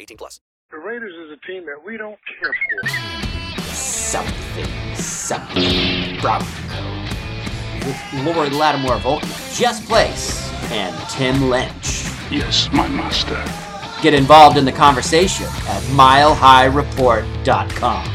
18 plus. The Raiders is a team that we don't care for. Something, something Bronco. With Lori Lattimore Volkman, Jess Place, and Tim Lynch. Yes, my master. Get involved in the conversation at milehighreport.com.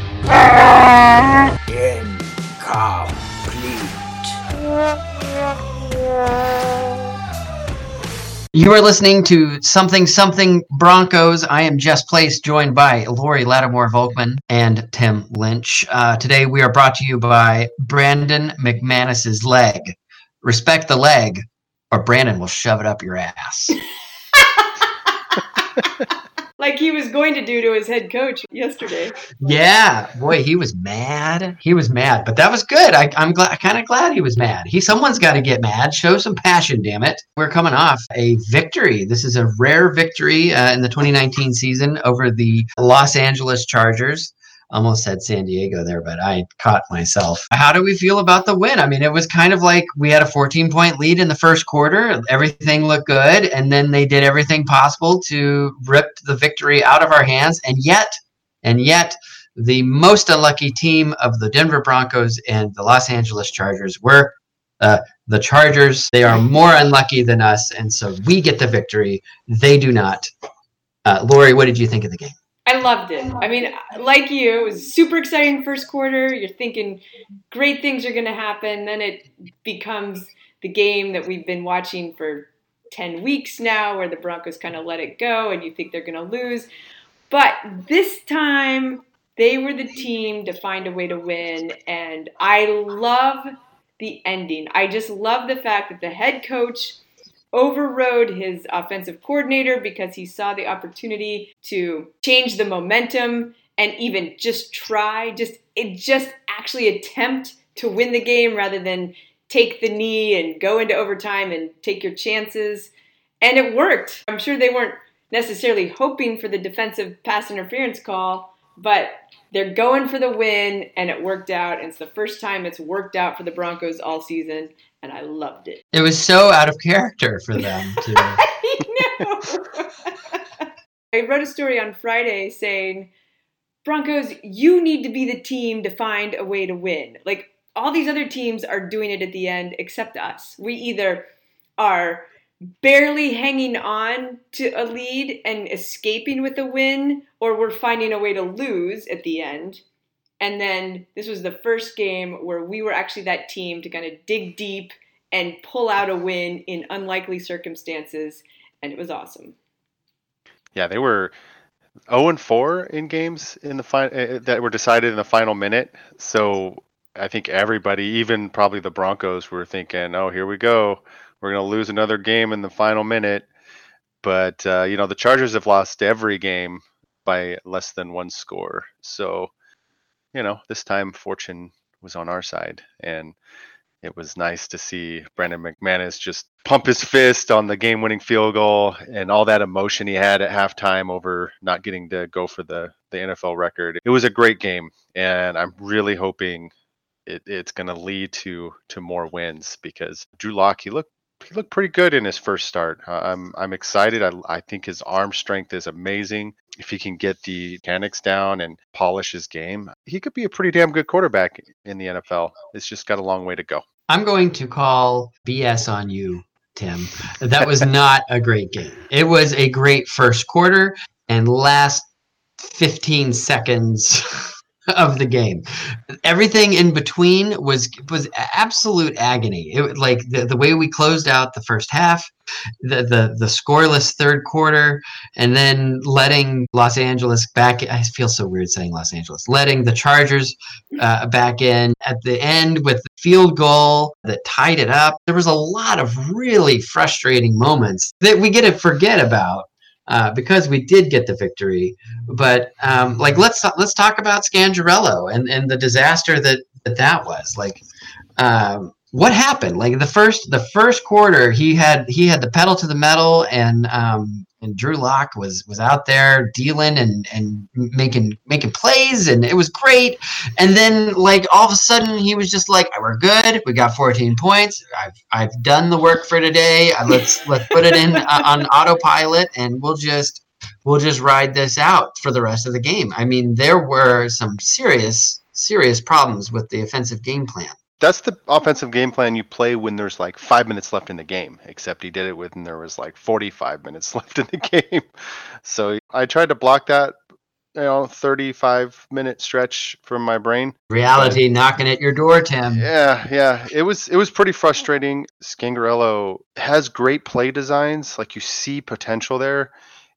You are listening to Something Something Broncos. I am Jess Place, joined by Lori Lattimore Volkman and Tim Lynch. Uh, today we are brought to you by Brandon McManus's leg. Respect the leg, or Brandon will shove it up your ass. like he was going to do to his head coach yesterday. Yeah, boy, he was mad. He was mad, but that was good. I, I'm glad, kind of glad he was mad. He, someone's got to get mad. Show some passion, damn it. We're coming off a victory. This is a rare victory uh, in the 2019 season over the Los Angeles Chargers. Almost said San Diego there, but I caught myself. How do we feel about the win? I mean, it was kind of like we had a 14 point lead in the first quarter. Everything looked good. And then they did everything possible to rip the victory out of our hands. And yet, and yet, the most unlucky team of the Denver Broncos and the Los Angeles Chargers were uh, the Chargers. They are more unlucky than us. And so we get the victory. They do not. Uh, Lori, what did you think of the game? I loved it. I mean, like you, it was super exciting first quarter. You're thinking great things are going to happen. Then it becomes the game that we've been watching for 10 weeks now, where the Broncos kind of let it go and you think they're going to lose. But this time, they were the team to find a way to win. And I love the ending. I just love the fact that the head coach overrode his offensive coordinator because he saw the opportunity to change the momentum and even just try just it just actually attempt to win the game rather than take the knee and go into overtime and take your chances. And it worked. I'm sure they weren't necessarily hoping for the defensive pass interference call but they're going for the win and it worked out. And it's the first time it's worked out for the broncos all season and I loved it. It was so out of character for them. To... I know. I wrote a story on Friday saying, Broncos, you need to be the team to find a way to win. Like all these other teams are doing it at the end except us. We either are barely hanging on to a lead and escaping with a win, or we're finding a way to lose at the end. And then this was the first game where we were actually that team to kind of dig deep and pull out a win in unlikely circumstances. And it was awesome. Yeah, they were 0 and 4 in games in the fi- uh, that were decided in the final minute. So I think everybody, even probably the Broncos, were thinking, "Oh, here we go. We're going to lose another game in the final minute." But uh, you know, the Chargers have lost every game by less than one score. So, you know, this time fortune was on our side, and it was nice to see Brandon McManus just pump his fist on the game-winning field goal and all that emotion he had at halftime over not getting to go for the the NFL record. It was a great game, and I'm really hoping it, it's going to lead to to more wins because Drew Lock he looked he looked pretty good in his first start. Uh, I'm I'm excited. I, I think his arm strength is amazing. If he can get the mechanics down and polish his game, he could be a pretty damn good quarterback in the NFL. It's just got a long way to go. I'm going to call BS on you, Tim. That was not a great game. It was a great first quarter and last 15 seconds of the game. Everything in between was was absolute agony. It like the, the way we closed out the first half, the, the the scoreless third quarter, and then letting Los Angeles back. I feel so weird saying Los Angeles. Letting the Chargers uh, back in at the end with the field goal that tied it up. There was a lot of really frustrating moments that we get to forget about uh, because we did get the victory. But um, like let's let's talk about Scangarello and and the disaster that that, that was. Like um, what happened? Like the first the first quarter, he had he had the pedal to the metal, and um, and Drew Lock was was out there dealing and and making making plays, and it was great. And then like all of a sudden, he was just like, "We're good. We got 14 points. I've I've done the work for today. Uh, let's let's put it in uh, on autopilot, and we'll just we'll just ride this out for the rest of the game." I mean, there were some serious serious problems with the offensive game plan that's the offensive game plan you play when there's like five minutes left in the game. Except he did it when there was like 45 minutes left in the game. So I tried to block that, you know, 35 minute stretch from my brain. Reality but, knocking at your door, Tim. Yeah, yeah. It was it was pretty frustrating. Scangarello has great play designs. Like you see potential there.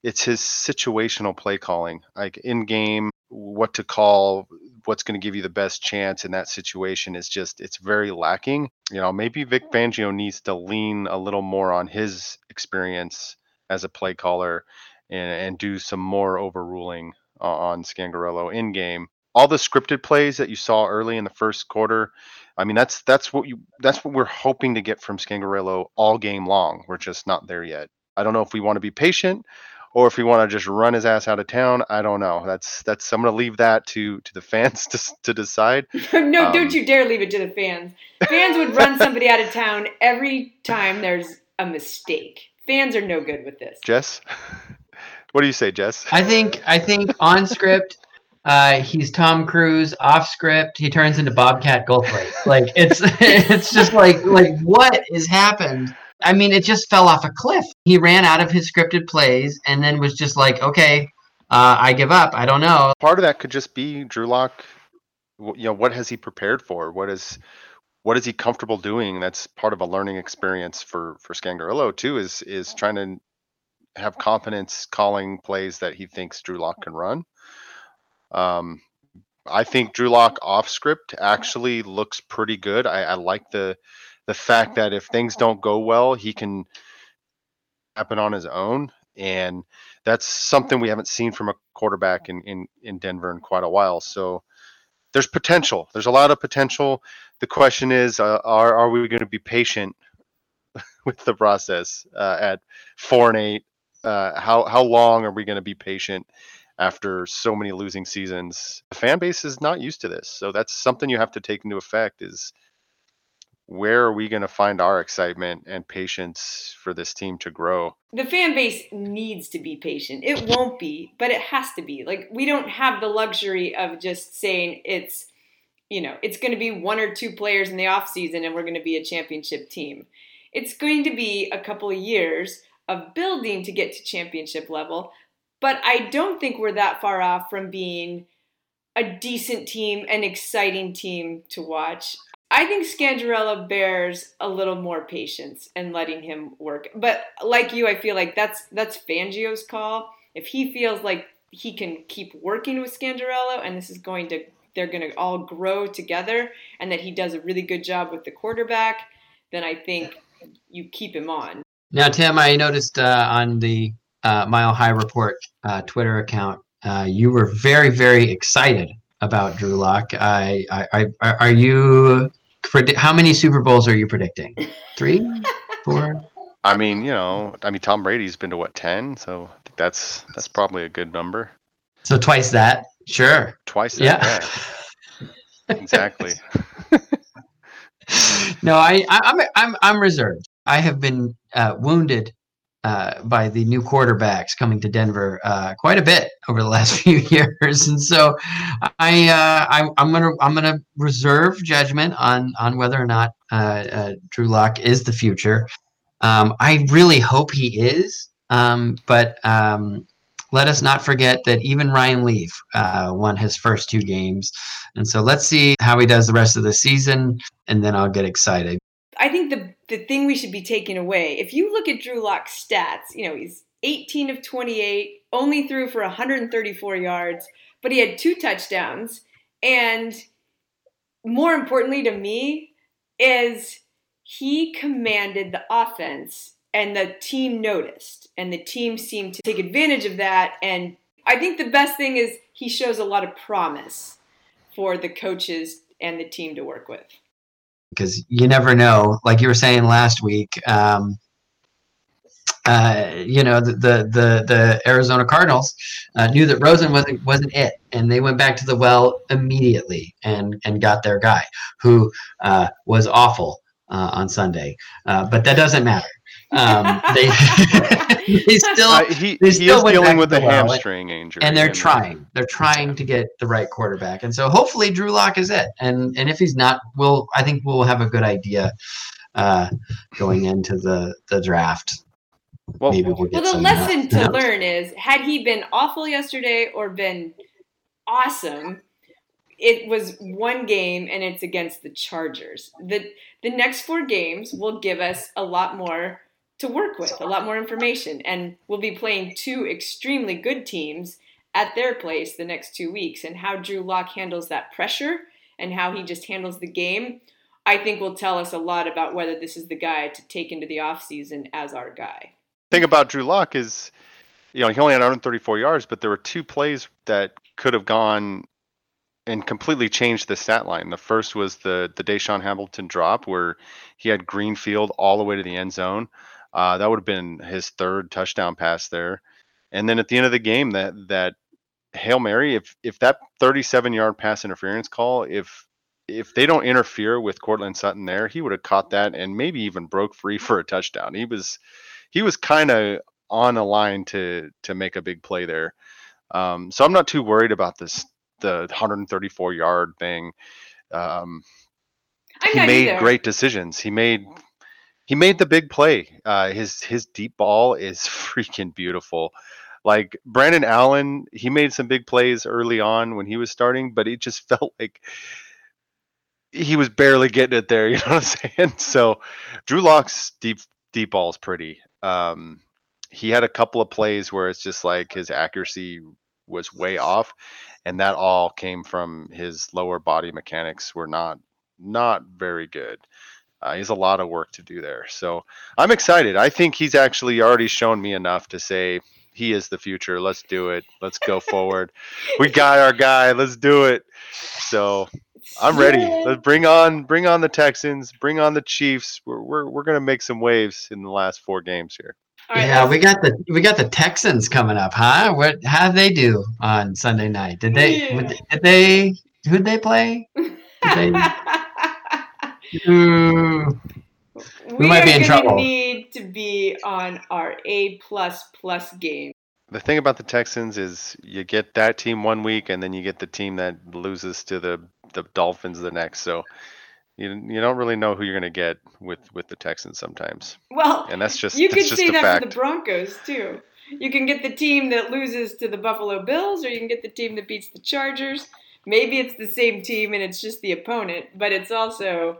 It's his situational play calling, like in game, what to call what's going to give you the best chance in that situation is just it's very lacking. You know, maybe Vic Fangio needs to lean a little more on his experience as a play caller and, and do some more overruling on Scangarello in game. All the scripted plays that you saw early in the first quarter, I mean that's that's what you that's what we're hoping to get from Scangarello all game long. We're just not there yet. I don't know if we want to be patient or if we want to just run his ass out of town, I don't know. That's that's I'm gonna leave that to to the fans to to decide. no, um, don't you dare leave it to the fans. Fans would run somebody out of town every time there's a mistake. Fans are no good with this. Jess, what do you say, Jess? I think I think on script. Uh, he's Tom Cruise. Off script, he turns into Bobcat Goldthwait. Like it's it's just like like what has happened I mean, it just fell off a cliff. He ran out of his scripted plays and then was just like, okay, uh, I give up. I don't know. Part of that could just be Drew Lock. You know, what has he prepared for? What is what is he comfortable doing? That's part of a learning experience for for Scangarello too. Is is trying to have confidence calling plays that he thinks Drew Lock can run. Um, I think Drew Lock off script actually looks pretty good. I, I like the the fact that if things don't go well, he can happen on his own. And that's something we haven't seen from a quarterback in, in, in Denver in quite a while. So there's potential. There's a lot of potential. The question is, uh, are, are we going to be patient with the process uh, at four and eight? Uh, how, how long are we going to be patient after so many losing seasons? The fan base is not used to this. So that's something you have to take into effect is – where are we going to find our excitement and patience for this team to grow? The fan base needs to be patient. It won't be, but it has to be. Like, we don't have the luxury of just saying it's, you know, it's going to be one or two players in the offseason and we're going to be a championship team. It's going to be a couple of years of building to get to championship level, but I don't think we're that far off from being a decent team, an exciting team to watch. I think Scangarello bears a little more patience and letting him work. But like you, I feel like that's that's Fangio's call. If he feels like he can keep working with Scangarello and this is going to they're going to all grow together and that he does a really good job with the quarterback, then I think you keep him on. Now, Tim, I noticed uh, on the uh, Mile High Report uh, Twitter account, uh, you were very, very excited about Drew Lock. I, I, I, are you? How many Super Bowls are you predicting? Three, four? I mean, you know, I mean, Tom Brady's been to what ten, so that's that's probably a good number. So twice that, sure. Twice that, yeah. yeah. exactly. no, I, I, I'm, I'm, I'm reserved. I have been uh, wounded uh, by the new quarterbacks coming to Denver uh, quite a bit over the last few years, and so I, uh, I I'm gonna I'm gonna reserve judgment on on whether or not uh, uh, Drew Lock is the future. Um, I really hope he is, um, but um, let us not forget that even Ryan Leaf uh, won his first two games, and so let's see how he does the rest of the season, and then I'll get excited. I think the the thing we should be taking away, if you look at Drew Lock's stats, you know, he's 18 of 28, only threw for 134 yards, but he had two touchdowns. And more importantly to me, is he commanded the offense and the team noticed and the team seemed to take advantage of that and I think the best thing is he shows a lot of promise for the coaches and the team to work with because you never know. Like you were saying last week, um, uh, you know, the, the the the, Arizona Cardinals uh, knew that Rosen wasn't wasn't it, and they went back to the well immediately and and got their guy who uh, was awful uh, on Sunday. Uh, but that doesn't matter. Um, they, they still uh, he, they he is dealing with the a well, hamstring injury, and they're and- trying. They're trying to get the right quarterback, and so hopefully Drew Lock is it. And and if he's not, we'll I think we'll have a good idea uh, going into the the draft. Well, Maybe we'll get Well, the lesson uh, to no. learn is had he been awful yesterday or been awesome, it was one game and it's against the Chargers. The the next four games will give us a lot more to work with, a lot more information, and we'll be playing two extremely good teams at their place the next two weeks. And how Drew Lock handles that pressure and how he just handles the game, I think will tell us a lot about whether this is the guy to take into the offseason as our guy. thing about Drew Lock is, you know, he only had 134 yards, but there were two plays that could have gone and completely changed the stat line. The first was the the DaeSean Hamilton drop where he had Greenfield all the way to the end zone. Uh, that would have been his third touchdown pass there. And then at the end of the game, that that hail mary, if if that 37 yard pass interference call, if if they don't interfere with Courtland Sutton there, he would have caught that and maybe even broke free for a touchdown. He was he was kind of on a line to to make a big play there. Um, so I'm not too worried about this the 134 yard thing. Um, I'm he made either. great decisions. He made he made the big play. Uh, his his deep ball is freaking beautiful. Like Brandon Allen, he made some big plays early on when he was starting, but it just felt like he was barely getting it there. You know what I'm saying? So Drew Lock's deep deep ball is pretty. Um, he had a couple of plays where it's just like his accuracy was way off, and that all came from his lower body mechanics were not not very good. Uh, he has a lot of work to do there. So I'm excited. I think he's actually already shown me enough to say he is the future. Let's do it. Let's go forward. We got our guy. Let's do it. So I'm ready. Let's bring on bring on the Texans. Bring on the Chiefs. We're we're, we're gonna make some waves in the last four games here. yeah, we got the we got the Texans coming up, huh? What how did they do on Sunday night? Did they Yeah. did they who'd they play? Did they, Mm. Ooh, we might be in gonna trouble. need to be on our A plus plus game. The thing about the Texans is you get that team one week and then you get the team that loses to the the Dolphins the next. So you you don't really know who you're gonna get with with the Texans sometimes. Well, And that's just you that's could just say that fact. for the Broncos too. You can get the team that loses to the Buffalo Bills, or you can get the team that beats the Chargers. Maybe it's the same team and it's just the opponent, but it's also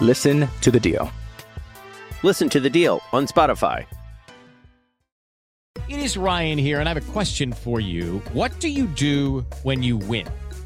Listen to The Deal. Listen to the deal on Spotify. It is Ryan here, and I have a question for you. What do you do when you win?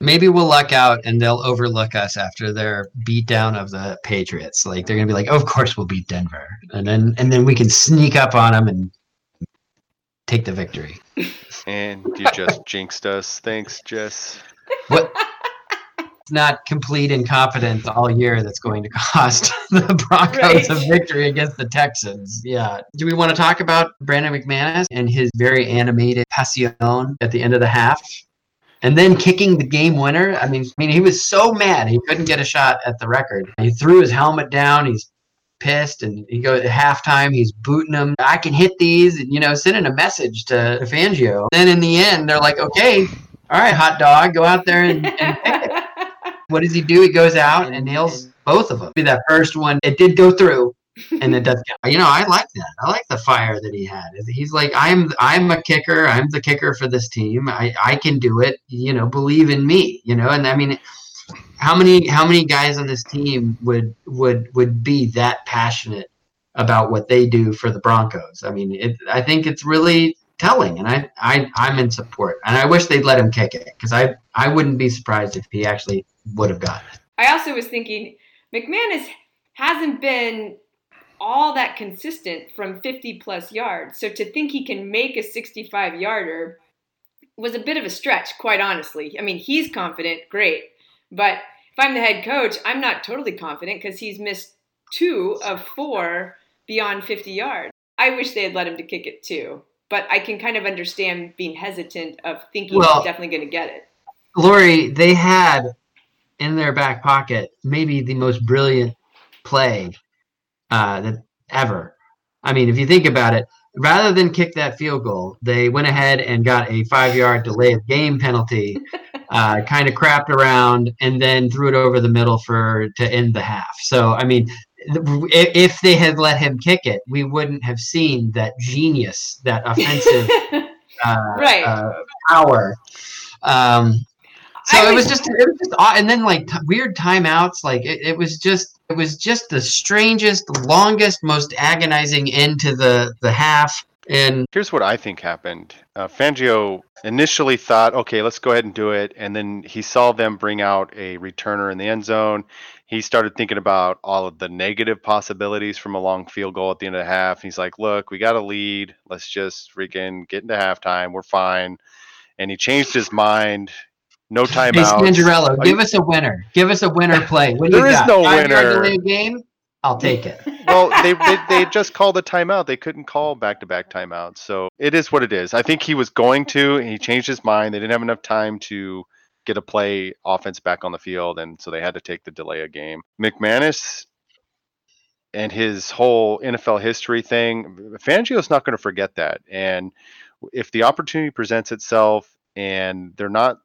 Maybe we'll luck out and they'll overlook us after their beatdown of the Patriots. Like they're gonna be like, oh, "Of course we'll beat Denver," and then and then we can sneak up on them and take the victory. And you just jinxed us. Thanks, Jess. What? It's not complete incompetence all year that's going to cost the Broncos a victory against the Texans. Yeah. Do we want to talk about Brandon McManus and his very animated passion at the end of the half? And then kicking the game winner. I mean, I mean, he was so mad he couldn't get a shot at the record. He threw his helmet down. He's pissed, and he goes at halftime. He's booting them. I can hit these, and you know, sending a message to Fangio. Then in the end, they're like, "Okay, all right, hot dog, go out there and, and pick it." What does he do? He goes out and nails both of them. Be that first one, it did go through, and it does count. You know, I like that. I like the fire that he had. He's like, I'm, I'm a kicker. I'm the kicker for this team. I, I can do it. You know, believe in me. You know, and I mean, how many, how many guys on this team would, would, would be that passionate about what they do for the Broncos? I mean, it, I think it's really telling, and I, I, I'm in support. And I wish they'd let him kick it because I, I wouldn't be surprised if he actually would have gotten it. I also was thinking McManus hasn't been all that consistent from 50 plus yards. So to think he can make a 65 yarder was a bit of a stretch, quite honestly. I mean, he's confident, great. But if I'm the head coach, I'm not totally confident because he's missed two of four beyond 50 yards. I wish they had let him to kick it too. But I can kind of understand being hesitant of thinking Well- he's definitely going to get it. Lori, they had in their back pocket maybe the most brilliant play uh, that ever. I mean, if you think about it, rather than kick that field goal, they went ahead and got a five-yard delay of game penalty, uh, kind of crapped around, and then threw it over the middle for to end the half. So, I mean, if, they had let him kick it, we wouldn't have seen that genius, that offensive uh, Right. uh, power. Um, so it was was- just it was just and then like t- weird timeouts. Like it, it was just it was just the strangest, longest, most agonizing end to the the half. And Here's what I think happened. Uh, Fangio initially thought, okay, let's go ahead and do it. And then he saw them bring out a returner in the end zone. He started thinking about all of the negative possibilities from a long field goal at the end of the half. He's like, look, we got a lead. Let's just freaking get into halftime. We're fine. And he changed his mind. No hey, timeouts. Scangarello, Are give us a winner. Give us a winner play. What do you is got? no Five-yard winner. delay game. I'll take it. well, they, they they just called a timeout. They couldn't call back to back timeouts. So it is what it is. I think he was going to, and he changed his mind. They didn't have enough time to get a play offense back on the field, and so they had to take the delay a game. McManus and his whole NFL history thing, Fangio's not going to forget that. And if the opportunity presents itself and they're not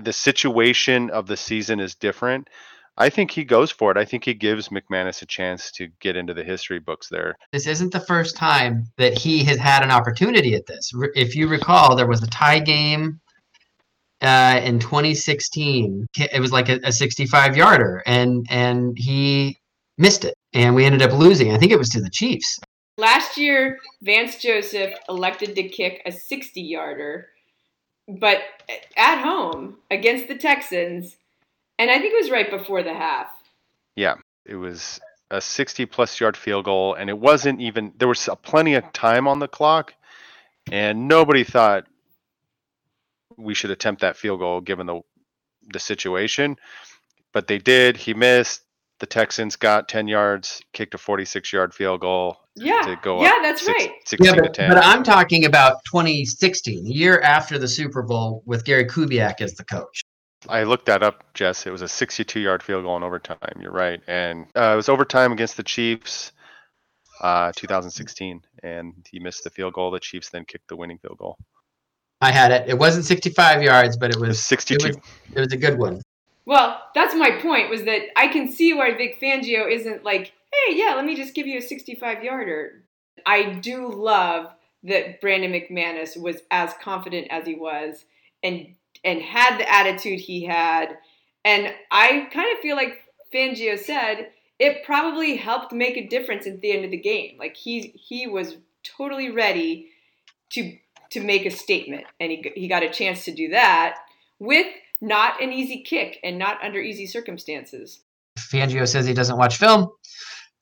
the situation of the season is different, I think he goes for it. I think he gives McManus a chance to get into the history books there. This isn't the first time that he has had an opportunity at this. If you recall, there was a tie game uh, in 2016. It was like a, a 65 yarder, and and he missed it, and we ended up losing. I think it was to the Chiefs. Last year, Vance Joseph elected to kick a 60 yarder, but at home against the Texans, and I think it was right before the half. Yeah, it was a 60 plus yard field goal, and it wasn't even there was plenty of time on the clock, and nobody thought we should attempt that field goal given the the situation. but they did. He missed. The Texans got 10 yards, kicked a 46 yard field goal Yeah. to go yeah, up that's six- right. 16 Yeah, to but, 10. but I'm talking about 2016, the year after the Super Bowl with Gary Kubiak as the coach. I looked that up, Jess. It was a 62 yard field goal in overtime. You're right. And uh, it was overtime against the Chiefs, uh, 2016. And he missed the field goal. The Chiefs then kicked the winning field goal. I had it. It wasn't 65 yards, but it was 62. It was, it was a good one. Well, that's my point. Was that I can see why Vic Fangio isn't like, hey, yeah, let me just give you a 65 yarder. I do love that Brandon McManus was as confident as he was, and and had the attitude he had, and I kind of feel like Fangio said it probably helped make a difference at the end of the game. Like he he was totally ready to to make a statement, and he he got a chance to do that with not an easy kick and not under easy circumstances. Fangio says he doesn't watch film,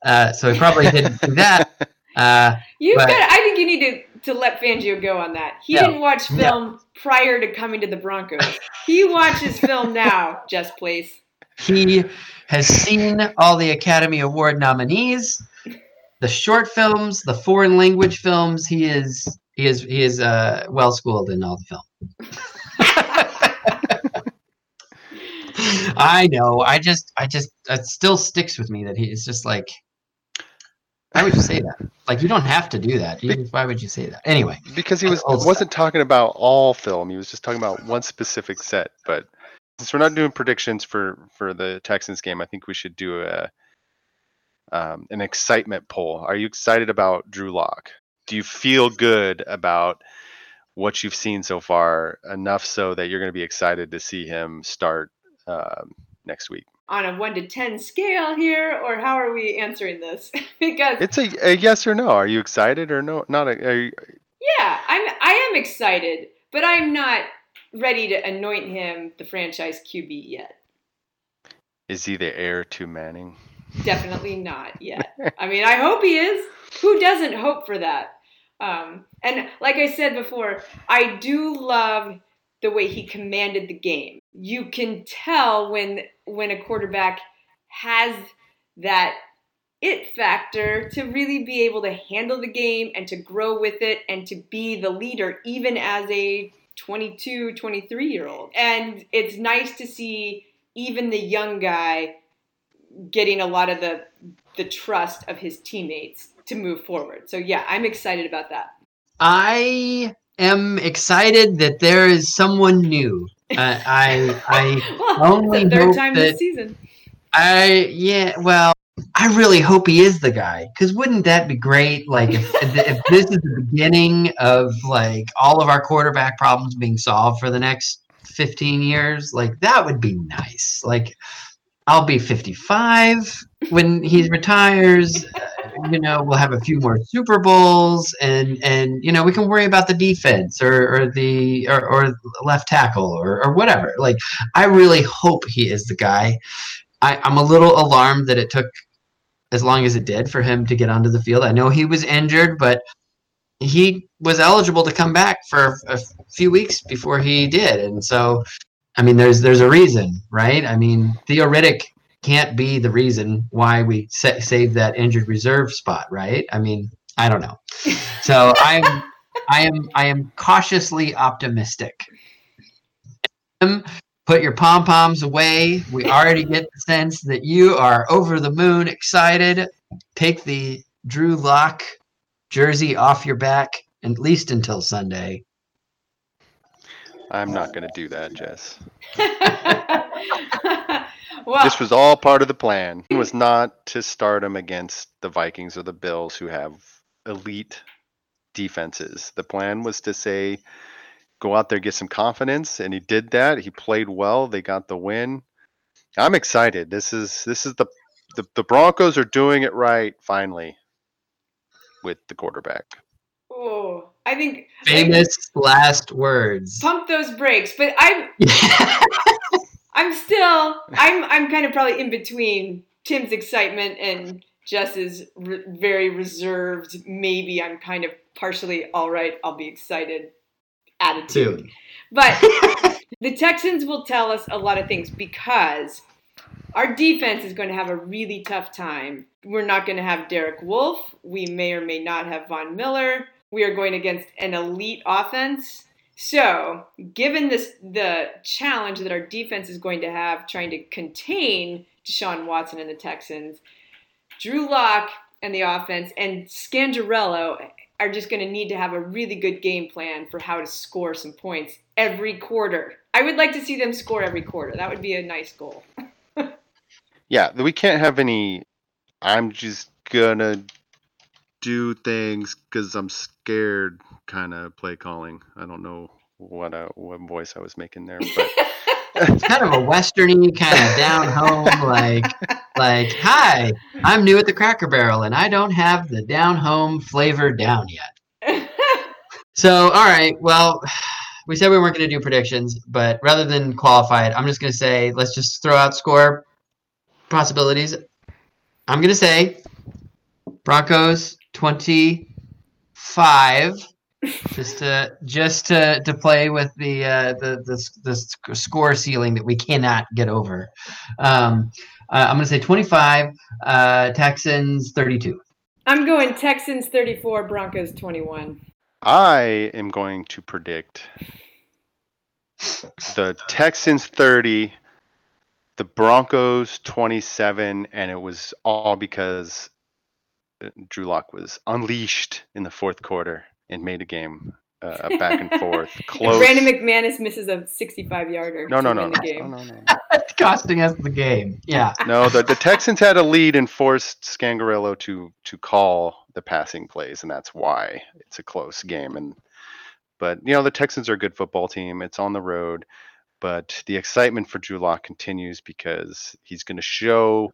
uh, so he probably didn't do that. Uh, You've but- got. I think you need to to let Fangio go on that. He Yeah. didn't watch film prior to coming to the Broncos. he watches film now. Just place. He has seen all the Academy Award nominees, the short films, the foreign language films. He is he is he is uh, well schooled in all the film. I know. I just I just it still sticks with me that he is just like. Why would you say that? Like you don't have to do that. You, why would you say that? Anyway, Because he was wasn't talking about all film. He was just talking about one specific set. But since we're not doing predictions for for the Texans game, I think we should do a um, an excitement poll. Are you excited about Drew Lock? Do you feel good about what you've seen so far enough so that you're going to be excited to see him start um, next week? On a one to ten scale here, or how are we answering this? because It's a, a yes or no. Are you excited or no? Not a. Are you, yeah, I'm. I am excited, but I'm not ready to anoint him the franchise QB yet. is he the heir to Manning? Definitely not yet. I mean, I hope he is. Who doesn't hope for that? Um, and like I said before, I do love the way he commanded the game. You can tell when when a quarterback has that it factor to really be able to handle the game and to grow with it and to be the leader even as a 22, 23 year old. And it's nice to see even the young guy getting a lot of the the trust of his teammates to move forward. So yeah, I'm excited about that. I am excited that there is someone new. Uh, I I Well, only the third hope time that this season. I yeah well I really hope he is the guy because wouldn't that be great? Like if, if this is the beginning of like all of our quarterback problems being solved for the next fifteen years, like that would be nice. Like I'll be fifty five when he retires. You know, we'll have a few more Super Bowls, and and you know we can worry about the defense or or the or, or left tackle or or whatever. Like I really hope he is the guy. I, I'm a little alarmed that it took as long as it did for him to get onto the field. I know he was injured, but he was eligible to come back for a few weeks before he did, and so I mean, there's there's a reason, right? I mean, Theo Riddick can't be the reason why we sa- saved that injured reserve spot, right? I mean, I don't know. So I'm I am I am cautiously optimistic. Put your pom poms away. We already get the sense that you are over the moon, excited. Take the Drew Lock jersey off your back, at least until Sunday. I'm not going to do that, Jess. well, This was all part of the plan. It was not to start him against the Vikings or the Bills, who have elite defenses. The plan was to say, go out there, get some confidence, and he did that. He played well. They got the win. I'm excited. This is this is the the, the Broncos are doing it right finally with the quarterback. oh, I think Famous last words. pump those brakes. But I'm I'm still I'm I'm kind of probably in between Tim's excitement and Jess's re- very reserved. Maybe I'm kind of partially all right. I'll be excited attitude. Two. But the Texans will tell us a lot of things because Our defense is going to have a really tough time. We're not going to have Derek Wolfe. We may or may not have Von Miller. We are going against an elite offense. So, given this the challenge that our defense is going to have trying to contain Deshaun Watson and the Texans, Drew Lock and the offense and Scangarello are just going to need to have a really good game plan for how to score some points every quarter. I would like to see them score every quarter. That would be a nice goal. Yeah, we can't have any. I'm just gonna do things because I'm scared kind of play calling. I don't know what I, what voice I was making there, but It's kind of a westerny kind of down home, like like, hi, I'm new at the Cracker Barrel and I don't have the down home flavor down yet. So, all right, well, we said we weren't going to do predictions, but rather than qualify it, I'm just going to say let's just throw out score possibilities. I'm going to say Broncos 25 just to just to to play with the uh, the, the the score ceiling that we cannot get over. Um, uh, I'm going to say 25, uh, Texans 32. I'm going Texans 34, Broncos 21. I am going to predict the Texans 30, the Broncos 27, and it was all because uh, Drew Lock was unleashed in the fourth quarter and made a game uh, a back and forth close. Brandon McManus misses a 65 yarder No, to no, no, no, no, no, It's costing us the game. Yeah. No, the, the Texans had a lead and forced Scangarello to to call the passing plays, and that's why it's a close game. And but you know the Texans are a good football team. It's on the road, but the excitement for Drew Lock continues because he's going to show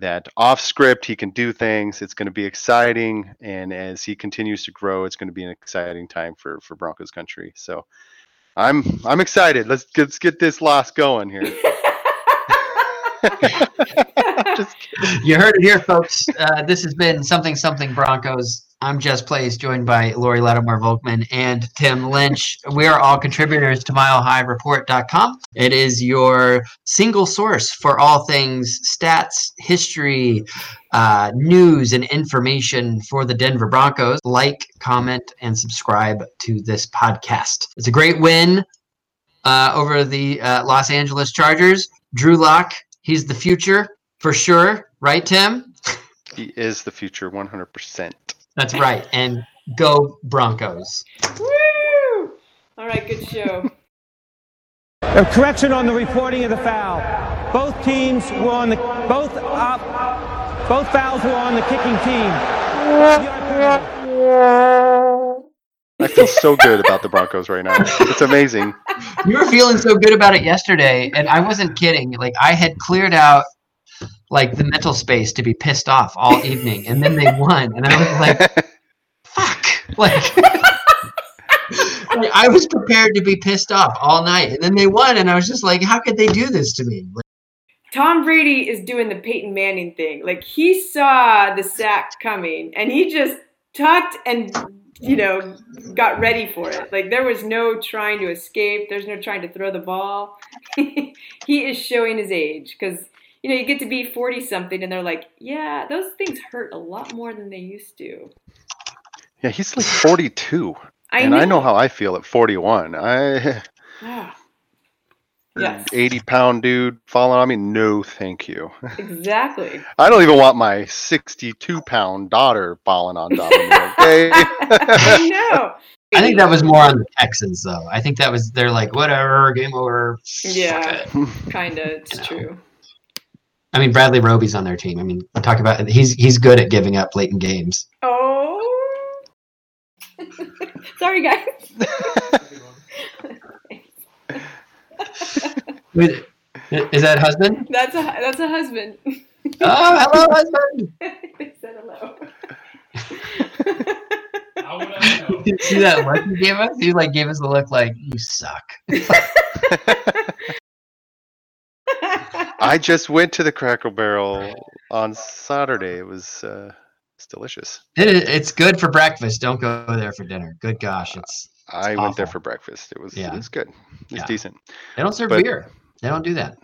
that off script he can do things. It's going to be exciting, and as he continues to grow, it's going to be an exciting time for for Broncos country. So. I'm I'm excited. Let's let's get this loss going here. You heard it here, folks. Uh, this has been Something Something Broncos. I'm Jess Place, joined by Lori Lattimore Volkman and Tim Lynch. We are all contributors to MileHighReport.com. It is your single source for all things stats, history, uh, news, and information for the Denver Broncos. Like, comment, and subscribe to this podcast. It's a great win uh, over the uh, Los Angeles Chargers. Drew Lock, he's the future for sure, right, Tim? He is the future 100%. That's right. And go Broncos. Woo! All right, good show. A correction on the reporting of the foul. Both teams were on the both uh, both fouls were on the kicking team. I feel so good about the Broncos right now. It's amazing. You were feeling so good about it yesterday, and I wasn't kidding. Like I had cleared out like the mental space to be pissed off all evening, and then they won, and I was like, "Fuck!" Like, like, I was prepared to be pissed off all night, and then they won, and I was just like, "How could they do this to me?" Like, Tom Brady is doing the Peyton Manning thing. Like he saw the sack coming and he just tucked and you know got ready for it. Like there was no trying to escape. There's no trying to throw the ball. he is showing his age because you know you get to be 40 something and they're like, yeah, those things hurt a lot more than they used to. Yeah, he's like 42. I and I know. know how I feel at 41. I Ah, yes, 80 pound dude falling on me. No, thank you. exactly. I don't even want my 62 pound daughter falling on top of me. Okay. I know. I think that was more on the Texans, though. I think that was they're like, "Whatever, game over." Yeah, kind of. It's true. I mean, Bradley Roby's on their team. I mean, talk about he's he's good at giving up late in games. Oh. Sorry, guys. Wait, Is that husband? That's a that's a husband. Oh, hello, husband. they said hello. You see that look he gave us? He like gave us a look like you suck. I just went to the Cracker Barrel on Saturday. It was uh, it's delicious. It, it's good for breakfast. Don't go there for dinner. Good gosh, it's. I went there for breakfast. It was Yeah. it was good. It's Yeah. decent. They don't serve But- beer. They don't do that.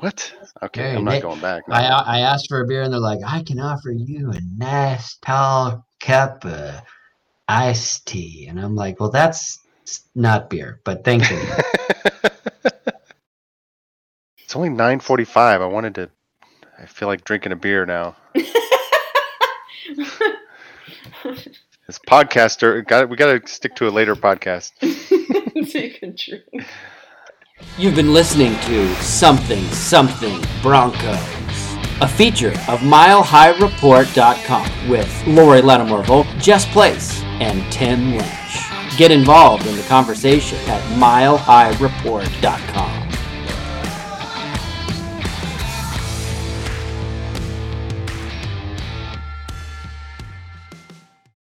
What? Okay, I'm not Nick, going back. no. I I asked for a beer and they're like, I can offer you a nice tall cup of iced tea, and I'm like, well, that's not beer, but thank you. It's only 9:45. I wanted to. I feel like drinking a beer now. This podcaster got we got to stick to a later podcast. so you can drink. You've been listening to Something Something Broncos, a feature of MileHighReport.com with Lori Lattimore Volk, Jess Place, and Tim Lynch. Get involved in the conversation at MileHighReport.com.